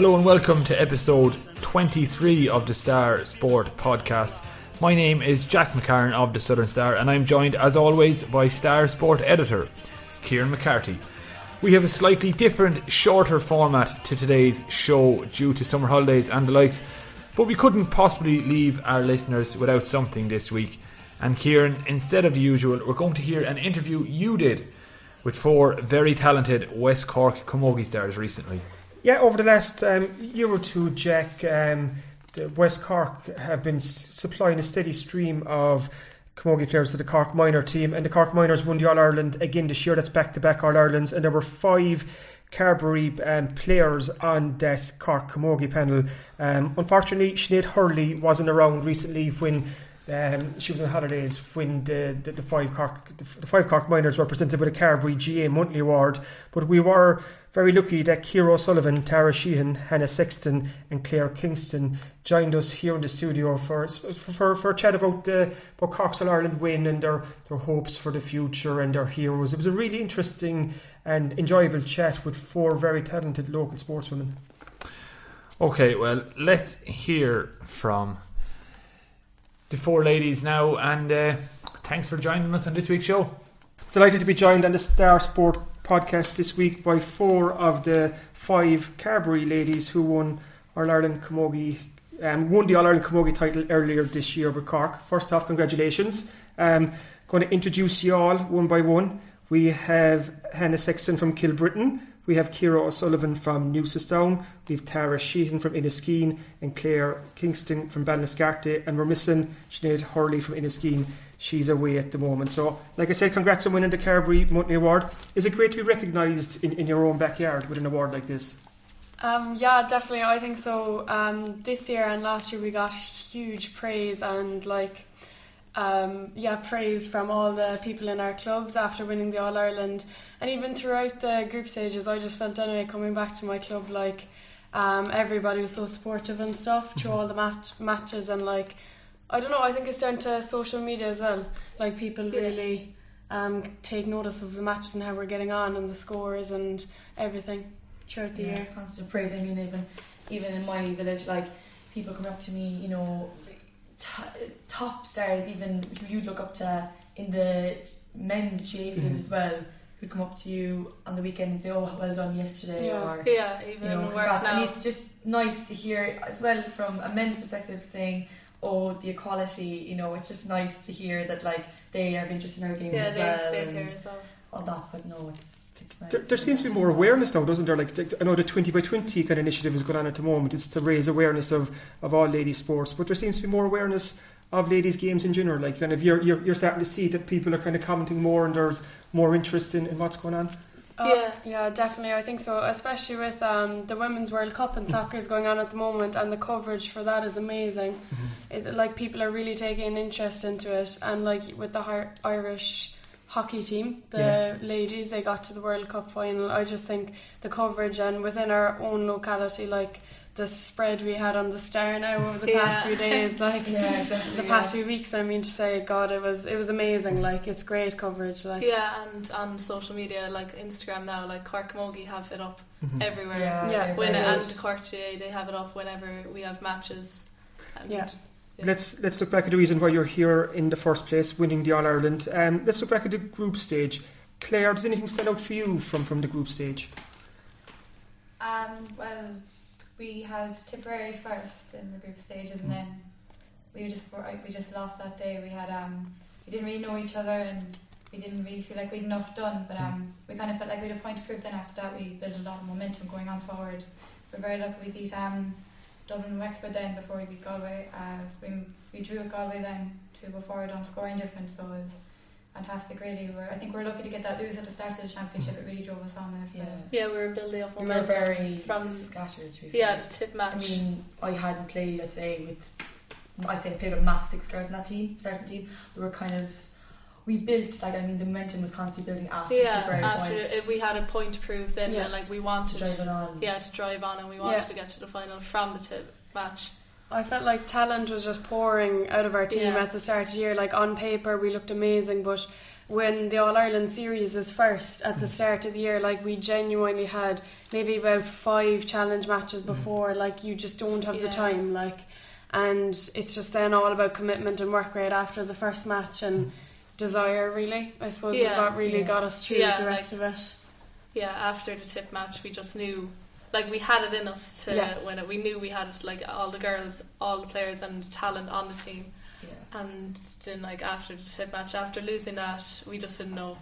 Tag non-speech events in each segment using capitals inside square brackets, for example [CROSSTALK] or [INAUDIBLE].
Hello and welcome to episode 23 of the Star Sport podcast. My name is Jack McCarran of the Southern Star, and I'm joined as always by Star Sport editor Kieran McCarthy. We have a slightly different, shorter format to today's show due to summer holidays and the likes, but we couldn't possibly leave our listeners without something this week. And Kieran, instead of the usual, we're going to hear an interview you did with four very talented West Cork Camogie stars recently. Yeah, over the last um, year or two, Jack, um, West Cork have been supplying a steady stream of Camogie players to the Cork minor team, and the Cork minors won the All Ireland again this year. That's back to back All Irelands, and there were five Carbery um, players on that Cork Camogie panel. Um, unfortunately, Sinead Hurley wasn't around recently when um, she was on holidays when the, the, the five Cork the, the five Cork minors were presented with a Carbery GAA monthly award. But we were very lucky that Ciara O'Sullivan, Tara Sheehan, Hannah Sexton, and Claire Kingston joined us here in the studio for for, for, for a chat about the about Cork's All Ireland win and their, their hopes for the future and their heroes. It was a really interesting and enjoyable chat with four very talented local sportswomen. Okay, well, let's hear from the four ladies now, and uh, thanks for joining us on this week's show. Delighted to be joined on the Star Sport podcast this week by four of the five Carbery ladies who won All Ireland Camogie, um, won the All Ireland Camogie title earlier this year with Cork. First off, congratulations. Um, going to introduce you all one by one. We have Hannah Sexton from Kilbrittain. We have Ciara O'Sullivan from Newcestown. We have Tara Sheehan from Enniskeane and Claire Kingston from Ballinascarthy. And we're missing Sinead Hurley from Enniskeane. She's away at the moment. So, like I said, congrats on winning the Carbery Monthly Award. Is it great to be recognised in, in your own backyard with an award like this? Um, yeah, definitely. I think so. Um, this year and last year we got huge praise and like, um, yeah, praise from all the people in our clubs after winning the All Ireland, and even throughout the group stages. I just felt anyway coming back to my club like. Um, everybody was so supportive and stuff through all the match matches and like I don't know I think it's down to social media as well like people really um, take notice of the matches and how we're getting on and the scores and everything throughout the yeah, year it's constant praise. I mean, even even in my village, like people come up to me, you know, t- top stars, even who you look up to in the men's GAA field Mhm. as well, who come up to you on the weekend and say, "Oh, well done yesterday," Yeah. or Yeah, even you know, work congrats. now. and it's just nice to hear as well from a men's perspective saying. Oh, the equality! You know, it's just nice to hear that like they have interest in our games yeah, as they well fit and here as well. All that. But no, it's it's nice. There, there seems to be more awareness now, doesn't there? Like I know the twenty by twenty kind of initiative is going on at the moment. It's to raise awareness of, of all ladies sports, but there seems to be more awareness of ladies games in general. Like kind of you're you're, you're starting to see that people are kind of commenting more and there's more interest in, in what's going on. Oh, Yeah. yeah, definitely. I think so, especially with um, the Women's World Cup and soccer is going on at the moment, and the coverage for that is amazing. It, like people are really taking an interest into it, and like with the Hi- Irish hockey team, the Yeah. ladies they got to the World Cup final. I just think the coverage and within our own locality, like the spread we had on the Star now over the past few days, [LAUGHS] like Yeah, exactly. the yeah. past few weeks. I mean to say, God, it was it was amazing. Like it's great coverage. Like Yeah, and on social media like Instagram now, like Cork Mogi have it up Mhm. everywhere. Yeah, Yeah, When very and good. Cork GAA, they have it up whenever we have matches. And Yeah. Let's let's look back at the reason why you're here in the first place, winning the All Ireland. Um, let's look back at the group stage. Claire, does anything stand out for you from, from the group stage? Um, well, we had Tipperary first in the group stages, and then we just were, we just lost that day. We had um, we didn't really know each other, and we didn't really feel like we'd enough done. But um, we kind of felt like we had a point to prove. Then after that, we built a lot of momentum going on forward. We're very lucky we beat um, Dublin and Wexford then before we beat Galway. Uh, we we drew at Galway then to go forward on scoring difference, so it was fantastic. Really, we're, I think we're lucky to get that lose at the start of the championship. It really drove us on. With, Yeah. Yeah, we were building up We were very from scattered. To be yeah fair. the tip match. I mean, I hadn't played, I'd say, with, I'd say I played with max six girls in that team, starting team. We were kind of, we built, like, I mean, the momentum was constantly building after the yeah, Tipperary after point if we had a point to prove, then Yeah. and, like we wanted to wanted drive it on. yeah to drive on, and we wanted Yeah. to get to the final from the tip match. I felt like talent was just pouring out of our team Yeah. at the start of the year. Like on paper, we looked amazing, but when the All Ireland series is first at the mm. start of the year, like we genuinely had maybe about five challenge matches mm. before. Like you just don't have the time. Like, and it's just then all about commitment and work rate after the first match and mm. Desire. Really, I suppose is Yeah. what really Yeah. got us through Yeah, the rest of it. Yeah, after the tip match, we just knew, like we had it in us to Yeah. win it. We knew we had it, like all the girls, all the players, and the talent on the team. Yeah. And then like after the tip match, after losing that, we just didn't know.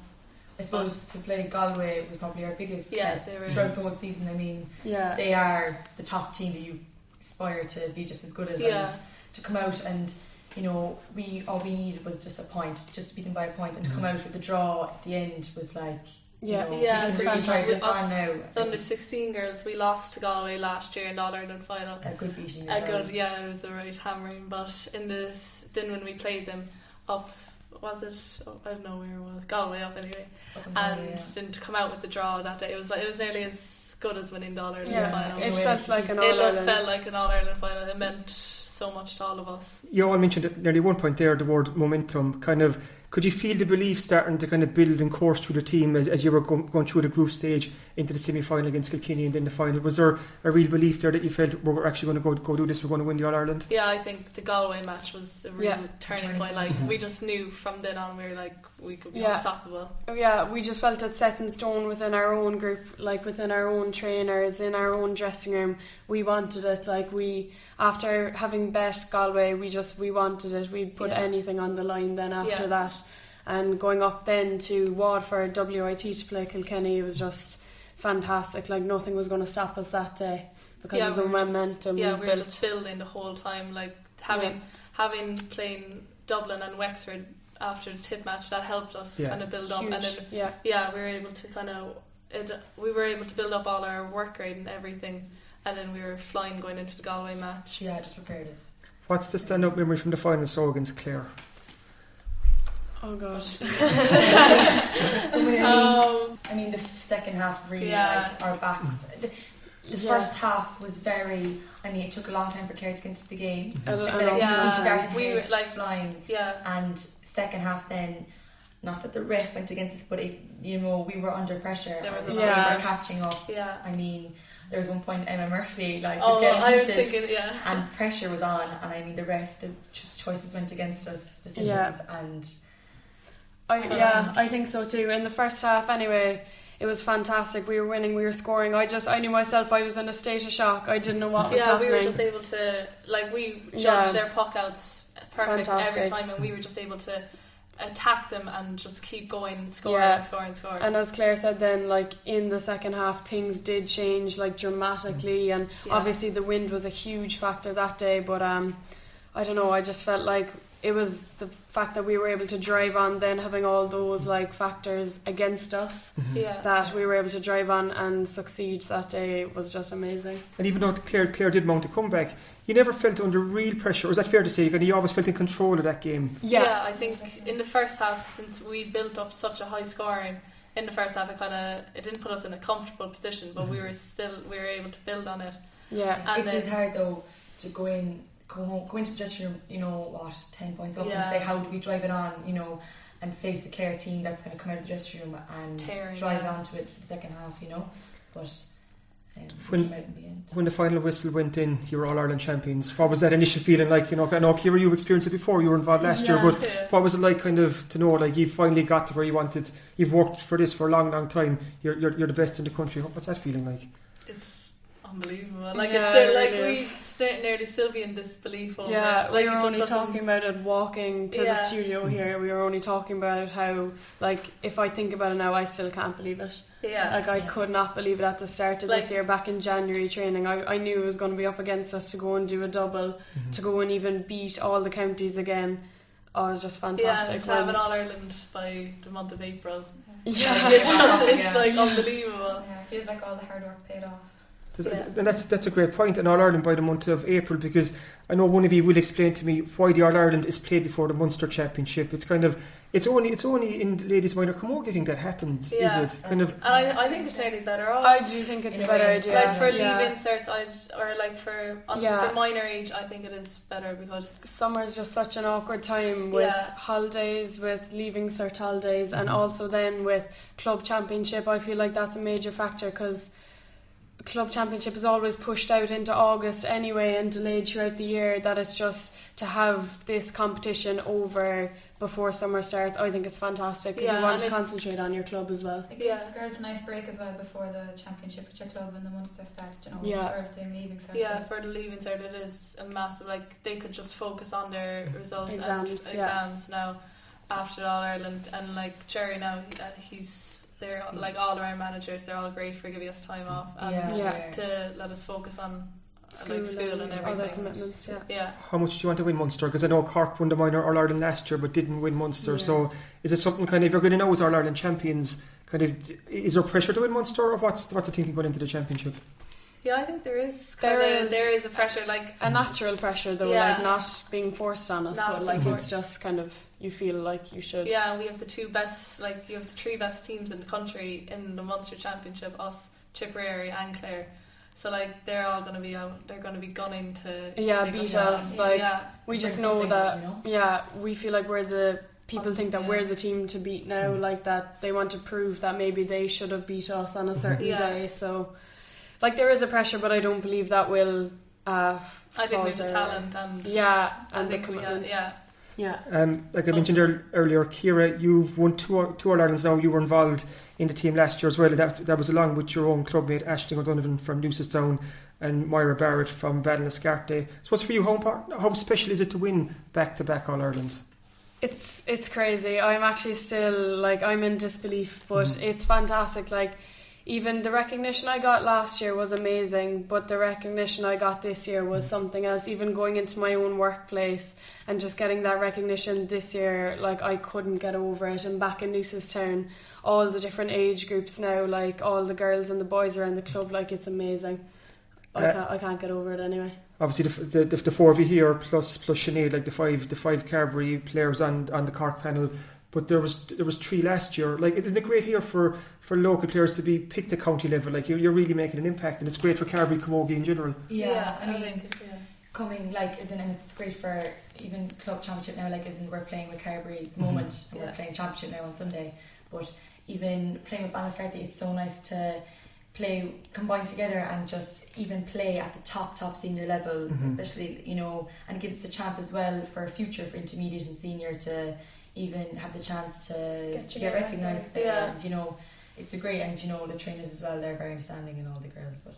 I suppose to play Galway was probably our biggest Yeah, test they throughout the whole season. I mean, Yeah, they are the top team that you aspire to be just as good as Yeah. and to come out and you know we all we needed was just a point just to beat them by a point and to come mm. out with the draw at the end was like you Yeah. know, Yeah, we can was really try fantastic. on Us- now The under sixteen girls, we lost to Galway last year in the All Ireland final. a good beating A well. good, yeah, it was a right hammering. But in this, then when we played them up, was it? Oh, I don't know where it was. Galway up anyway. Up and and down, yeah. then to come out with the draw that day, it was like it was nearly as good as winning the All Ireland yeah. final. It felt like an All looked- Ireland. felt like an All Ireland final. It meant so much to all of us. You all mentioned at nearly one point there the word momentum. Kind of, could you feel the belief starting to kind of build and course through the team as, as you were go, going through the group stage into the semi final against Kilkenny and then the final? Was there a real belief there that you felt we're actually going to go go do this? We're going to win the All Ireland. Yeah, I think the Galway match was a real Yeah. turning Turning point. point. Like we just knew from then on, we were like we could be Yeah. unstoppable. Oh, yeah, we just felt it set in stone within our own group, like within our own trainers, in our own dressing room. We wanted it. Like we, after having bet Galway, we just we wanted it. We'd put Yeah. anything on the line. Then after Yeah. that, and going up then to Waterford, WIT to play Kilkenny, it was just fantastic. Like nothing was going to stop us that day because yeah, of the we were just- momentum yeah, we've we were built. just building the whole time. Like having having playing Dublin and Wexford after the tip match that helped us Yeah. kind of build up, Huge. and then yeah, yeah, we were able to kind of it. We were able to build up all our work rate and everything, and then we were flying going into the Galway match. yeah just prepared us What's the standout memory from the final so against Clare? Oh gosh, [LAUGHS] so many, I, mean, Um, I mean the second half really Yeah. like our backs. The, the Yeah. first half was very I mean it took a long time for Clare to get into the game. A- I a feel like Yeah. we started We we were, like- flying. yeah, and second half then not that the ref went against us but it, you know we were under pressure. There was and a we were catching up. Yeah. I mean there was one point Emma Murphy like Oh, getting I was thinking, yeah. and pressure was on. And I mean the ref the just choices went against us decisions and I, yeah, I think so too. In the first half, anyway, it was fantastic. We were winning, we were scoring. I just, I knew myself, I was in a state of shock. I didn't know what was yeah, happening. Yeah, we were just able to like we judged Yeah. their puck outs perfect every time, and we were just able to attack them and just keep going, scoring Yeah. and scoring and scoring. and as Claire said, then like in the second half, things did change like dramatically, and Yeah. obviously the wind was a huge factor that day. But um, I don't know. I just felt like it was the fact that we were able to drive on, then having all those like factors against us, mm-hmm. yeah, that we were able to drive on and succeed that day was just amazing. And even though Clare, Clare did mount a comeback, you never felt under real pressure. Or is that fair to say? And you always felt in control of that game. yeah. I think in the first half, since we built up such a high scoring. In the first half, it kind of it didn't put us in a comfortable position, but we mm-hmm. were still we were able to build on it. yeah. And it is then- hard though to go in, go home, go into the dressing room. You know what, ten points up, and say how do we drive it on? You know, and face the Clare team that's going to come out of the dressing room and Tearing, drive yeah. onto it for the second half. You know, but um, When- came out in the end. When the final whistle went in, you were All Ireland champions. What was that initial feeling like? You know, I know Ciara, you've experienced it before. You were involved last year, but Yeah. what was it like, kind of, to know like you've finally got to where you wanted? You've worked for this for a long, long time. You're you're, you're the best in the country. What's that feeling like? It's unbelievable. Like Yeah, it's still, it like really we is. sit nearly still be in disbelief over Yeah, it. Like we were only talking about it walking to the studio here. We were only talking about how, like, if I think about it now, I still can't believe it. Yeah, Like, I could not believe it at the start of this year, back in January training. I, I knew it was going to be up against us to go and do a double, mm-hmm. to go and even beat all the counties again. oh, it was just fantastic. and to have when- an All Ireland by the month of April. yeah, [LAUGHS] It's, [LAUGHS] just, it's Yeah. like unbelievable. Yeah, it feels like all the hard work paid off. There's- Yeah. And that's that's a great point in All Ireland by the month of April because I know one of you will explain to me why the All Ireland is played before the Munster Championship. It's kind of it's only it's only in ladies minor camogie thing that happens, Yeah. is it? Kind of And I, I think it's nearly better off. I do think it's a a better way. idea. like for yeah. leave inserts, I'd, or like for on, Yeah. for minor age, I think it is better because summer is just such an awkward time with Yeah. holidays, with leaving cert holidays, and Mhm. also then with club championship. I feel like that's a major factor because club championship is always pushed out into August anyway and delayed throughout the year. That it's just to have this competition over before summer starts. I think it's fantastic because Yeah, you want to it- concentrate on your club as well. It gives Yeah. the girls a nice break as well before the championship at your club and the Munster starts. You know, Yeah. girls doing leaving cert. yeah, for the leaving insert, it is a massive. Like they could just focus on their results Exams, and yeah. exams now after All Ireland, and like Jerry now, he- uh, he's they're like all around managers. They're all great for giving us time off and Yeah. Yeah. to let us focus on School, like school and and everything. other commitments. Yeah. Yeah. how much do you want to win Munster? Because I know Cork won the minor All Ireland last year but didn't win Munster. Yeah. So is it something kind of if you're going to know as All Ireland champions? Kind of, is there pressure to win Munster, or what's what's the thinking going into the championship? Yeah, I think there is There kinda, is. there is a pressure like a natural pressure though, Yeah. like not being forced on us, Not but like forced. it's just kind of you feel like you should. Yeah, we have the two best, like you have the three best teams in the country in the Munster Championship: us, Tipperary, and Clare. So like they're all going to be out. They're going to be gunning to Yeah, take beat down. us, like, yeah, we Bring just know that. you know? Yeah, we feel like we're the people think that Yeah. we're the team to beat now. Mm. Like that, they want to prove that maybe they should have beat us on a certain Yeah. day. So, like there is a pressure, but I don't believe that will. Uh, I think we have the talent and Yeah, and the think we have, commitment. yeah, yeah. Um, like I mentioned ear- earlier, Ciara, you've won two, two All Irelands now. You were involved in the team last year as well. And that, that was along with your own clubmate, Ashton O'Donovan from Newcestown and Moira Barrett from Ballinascarthy. So, what's for you, how, impor- how special is it to win back to back All Irelands? It's it's crazy. I'm actually still like I'm in disbelief, but it's fantastic. Like even the recognition I got last year was amazing, but the recognition I got this year was something else. Even going into my own workplace and just getting that recognition this year, like I couldn't get over it. And back in Newcestown, all the different age groups now, like all the girls and the boys around the club, like it's amazing. I Uh, can't I can't get over it anyway. Obviously, the, the, the, the four of you here plus plus Sinead, like the five the five Carbery players on, on the Cork panel. But there was there was three last year. Like, isn't it great here for, for local players to be picked at county level? Like, you're, you're really making an impact, and it's great for Carbery Camogie in general. Yeah, I mean, think yeah. coming like isn't and it's great for even club championship now like isn't we're playing with Carbery at the Mhm. moment and Yeah. we're playing championship now on Sunday but even playing with Banascarthy it's so nice to play combine together and just even play at the top top senior level Mhm. especially you know and it gives us a chance as well for a future for intermediate and senior to even have the chance to Get get, your name out recognised there. there Yeah. and you know it's a great and you know the trainers as well they're very understanding and all the girls but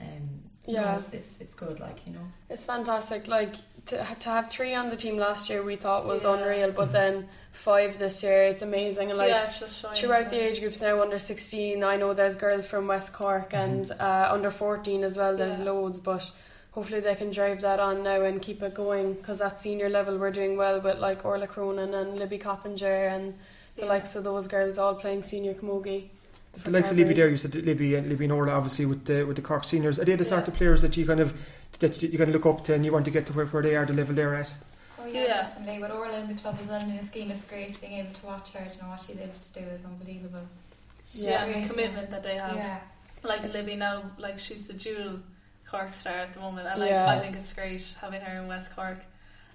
um Yeah. yeah it's, it's it's good like you know It's fantastic. Like to to have three on the team last year, we thought was Yeah. unreal, but then five this year, it's amazing. And like yeah, it's just showing throughout the age groups now, under sixteen, I know there's girls from West Cork and uh, under fourteen as well. There's Yeah. loads, but hopefully they can drive that on now and keep it going because at senior level we're doing well with like Orla Cronin and Libby Coppinger and the Yeah. likes of those girls all playing senior camogie. The likes of Libby there, you said Libby and Libby and Orla, obviously with the with the Cork seniors. Are they the sort of players that you kind of that you kind of look up to and you want to get to where, where they are, the level they're at? Oh yeah, Yeah. definitely. With Orla in the club as well in the scheme, it's great being able to watch her. You know what she's able to do is unbelievable. yeah, and the commitment that they have. Yeah, Like It's- Libby now, like she's the dual Cork star at the moment, and like Yeah. I think it's great having her in West Cork,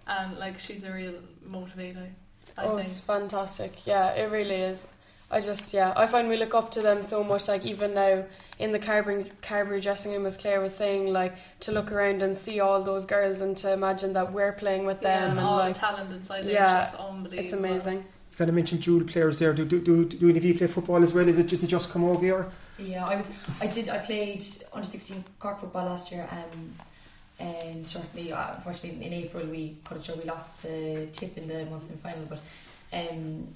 and like she's a real motivator. I oh, think. it's fantastic. Yeah, it really is. I just, yeah, I find we look up to them so much. Like, even now in the Carbery, Carbery dressing room, as Claire was saying, like, to look around and see all those girls and to imagine that we're playing with yeah, them. and and, all like, the talent inside there yeah, is just unbelievable. it's amazing. You kind of mentioned dual players there. Do do do, do any of you play football as well? Is it just, just Camogie or? Yeah, I was. I did. I played under sixteen Cork football last year, um, and shortly, uh, unfortunately, in April we cut it short. We lost to Tip in the Munster final, but um,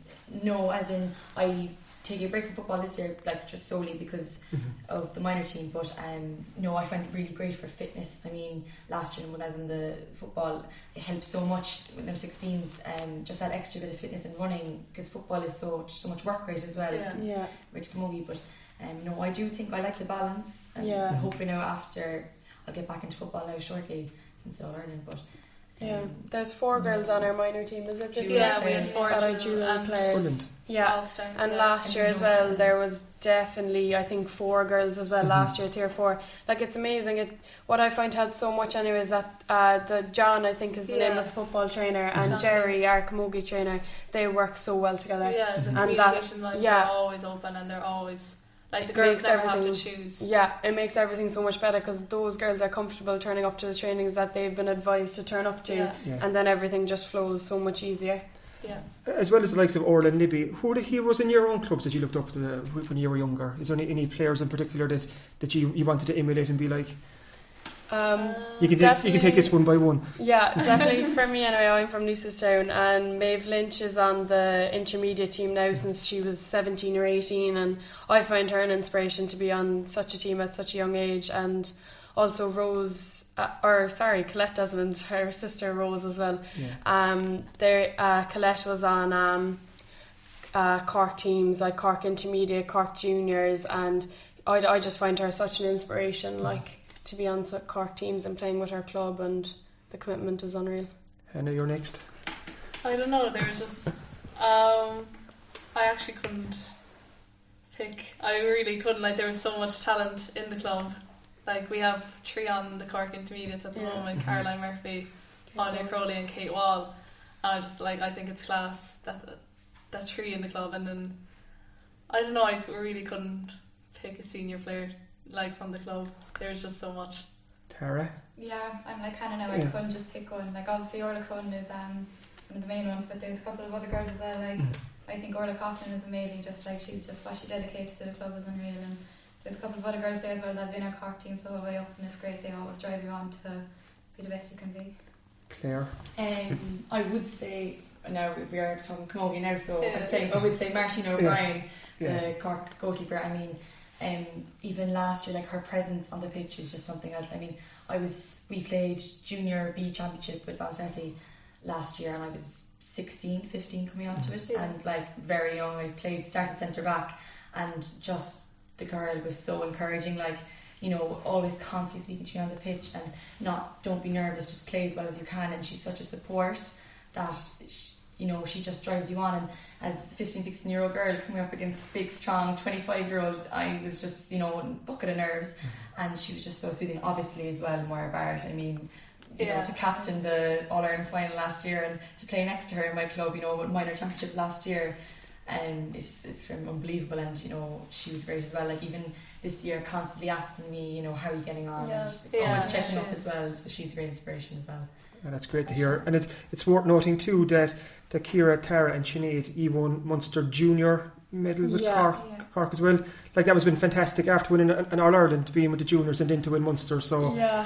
no, as in I take a break from football this year, like just solely because of the minor team. But um, no, I find it really great for fitness. I mean, last year when I was in the football, it helped so much with them 16s. Um, just that extra bit of fitness and running because football is so so much work rate as well. Yeah. Yeah. Rich Camogie, but um, no, I do think I like the balance. Um, Yeah. Hopefully now after I'll get back into football now shortly since All Ireland, but. Yeah, um, there's four girls on our minor team, is it? This year? Yeah, we had four that are dual dual and players. Brilliant. Yeah, All-star, and yeah. last year as well, there was definitely I think four girls as well Mhm. last year, three or four. Like it's amazing. It what I find helps so much anyway is that uh, the John I think is the name of the football trainer and. Jerry our camogie trainer. They work so well together. Yeah, the And that- communication lines yeah. are always open and they're always like the girls makes never have to everything- choose. Yeah, it makes everything so much better because those girls are comfortable turning up to the trainings that they've been advised to turn up to, Yeah, Yeah. and then everything just flows so much easier. yeah. As well as the likes of Orla and Libby, who are the heroes in your own clubs that you looked up to uh, when you were younger? Is there any, any players in particular that, that you, you wanted to emulate and be like? Um, You can, take, you can take this one by one. Yeah, [LAUGHS] definitely for me anyway. I'm from Newcestown and Maeve Lynch is on the intermediate team now since she was 17 or 18 and I find her an inspiration to be on such a team at such a young age and also Rose, uh, or sorry, Colette Desmond, [LAUGHS] her sister Rose as well. Yeah. Um, there, uh, Colette was on um, uh, Cork teams like Cork Intermediate, Cork Juniors and I, I just find her such an inspiration like to be on so- Cork teams and playing with our club and the commitment is unreal. Hannah, you're next. I don't know. There was just um, I actually couldn't pick. I really couldn't. Like there was so much talent in the club. Like we have three on the Cork Intermediates at the Yeah. moment: Mhm. Caroline Murphy, Claudia Crowley, and Kate Wall. And I just like I think it's class that that three in the club. And then I don't know. I really couldn't pick a senior player like from the club. There's just so much. Tara. Yeah, I'm like kind of now. I Yeah. couldn't just pick one. Like obviously Orla Cullen is um one of the main ones, but there's a couple of other girls as well. Like Mm. I think Orla Coughlin is amazing. Just like she's just what she dedicates to the club is unreal. And there's a couple of other girls there as well that have been our Cork team so way up, and it's great. They always drive you on to be the best you can be. Claire. Um, I would say now we are talking Camogie now, so Yeah. I'm saying I would say Martina O'Brien, Yeah. the Cork goalkeeper. I mean, um, even last year, like her presence on the pitch is just something else. I mean, I was we played junior B championship with Balsetti last year, and I was 16, 15 coming onto it, and like very young. I played started centre back, and just the girl was so encouraging. Like you know, always constantly speaking to you on the pitch, and not don't be nervous, just play as well as you can. And she's such a support that sh you know she just drives you on. And as a 15, 16 year old girl coming up against big, strong 25 year olds, I was just you know a bucket of nerves, mm-hmm. and she was just so soothing. Obviously, as well, Moira Barrett. I mean. You Yeah. know, to captain the All Ireland final last year and to play next to her in my club, you know, with minor championship last year, and it's it's from unbelievable. And you know, she was great as well. Like even this year, constantly asking me, you know, how are you getting on, Yeah. and Yeah, always checking up is. as well. So she's a great inspiration as well. And that's great to hear. And it's it's worth noting too that, that Ciara, Tara, and Sinead E won Munster Junior medal with Yeah. Cork, Yeah. Cork as well. Like that was been fantastic after winning an an All Ireland to be in with the juniors and then to win Munster. So Yeah.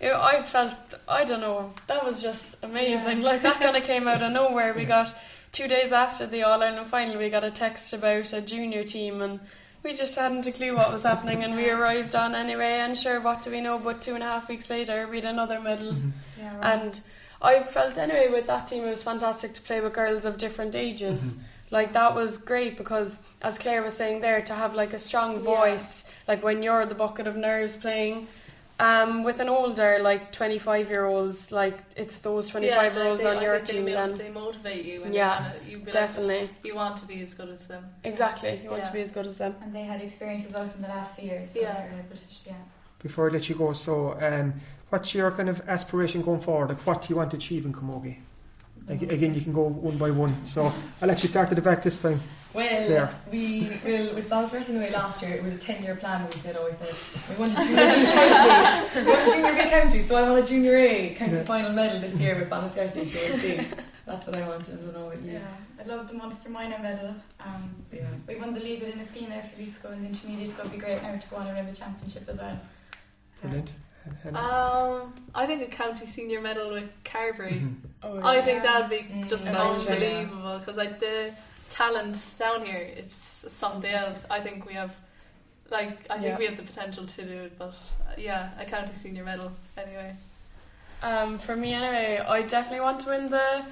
It, I felt, I don't know, that was just amazing. Like, that kind of came out of nowhere. We got, two days after the All Ireland final, we got a text about a junior team, and we just hadn't a clue what was happening, and we arrived on anyway, and sure, what do we know? But two and a half weeks later, we had another medal. Mm-hmm. Yeah, right. And I felt anyway with that team, it was fantastic to play with girls of different ages. Mm-hmm. Like that was great because, as Claire was saying there, to have like a strong Yeah. voice, like when you're the bucket of nerves playing, um, with an older like 25 year olds, like it's those 25 year olds on your think they team. Then they motivate you. And Yeah, they kinda, you like, definitely, you want to be as good as them. exactly, you want Yeah. to be as good as them. and they had experience as well from the last few years. So Yeah. able to, yeah. before I let you go, so um, what's your kind of aspiration going forward? Like what do you want to achieve in Camogie? Like, again, you can go one by one. So I'll actually start at the back this time. Well, Claire. we well with Balsworth anyway last year it was a ten year plan. We said always said we want a junior B county, we want a junior B county. So I want a junior A county Yeah. final medal this year with Ballinascarthy. So we'll see. That's what I want. I don't know what you. Yeah, I love the Munster minor medal. Um, Yeah. we won the league in a ski there for weeks school in the intermediate, so it'd be great now to go on and win the championship as well. Brilliant. And- Um, I think a county senior medal with Carbery. Mhm. Oh, I think that'd be Mm, just that's unbelievable because like the talent down here. It's something else. I think we have, like, I think Yeah. we have the potential to do it. But uh, yeah, a county senior medal anyway. Um, for me, anyway, I definitely want to win the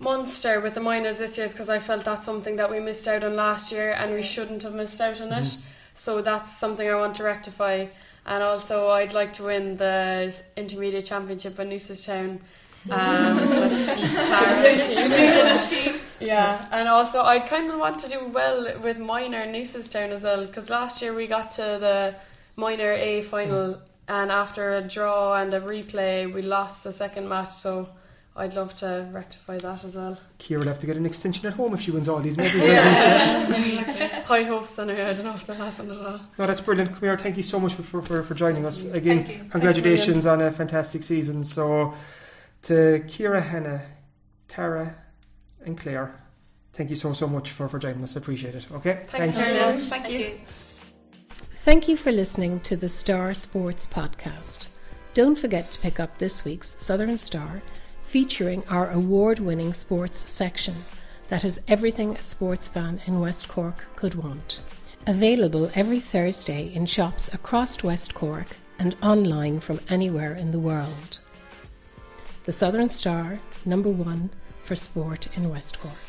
Munster with the minors this year because I felt that's something that we missed out on last year and we shouldn't have missed out on it. So that's something I want to rectify. And also, I'd like to win the intermediate championship in Newcestown. Um, just beat Tara's [LAUGHS] team. Yeah, and also I kind of want to do well with minor in Newcestown as well because last year we got to the minor A final and after a draw and a replay we lost the second match so I'd love to rectify that as well. Ciara will have to get an extension at home if she wins all these medals. [LAUGHS] High hopes anyway, I don't know if that'll happen at all. No, that's brilliant. Come here, thank you so much for, for, for joining us. Again, Thank you. congratulations on a fantastic season. So, to Ciara, Hannah, Tara, and Claire, thank you so, so much for, for joining us. I appreciate it. Okay? Thanks, very much. Thank, Thank you. you. Thank you for listening to the Star Sports Podcast. Don't forget to pick up this week's Southern Star, featuring our award winning sports section that has everything a sports fan in West Cork could want. Available every Thursday in shops across West Cork and online from anywhere in the world. The Southern Star, number one for sport in West Cork.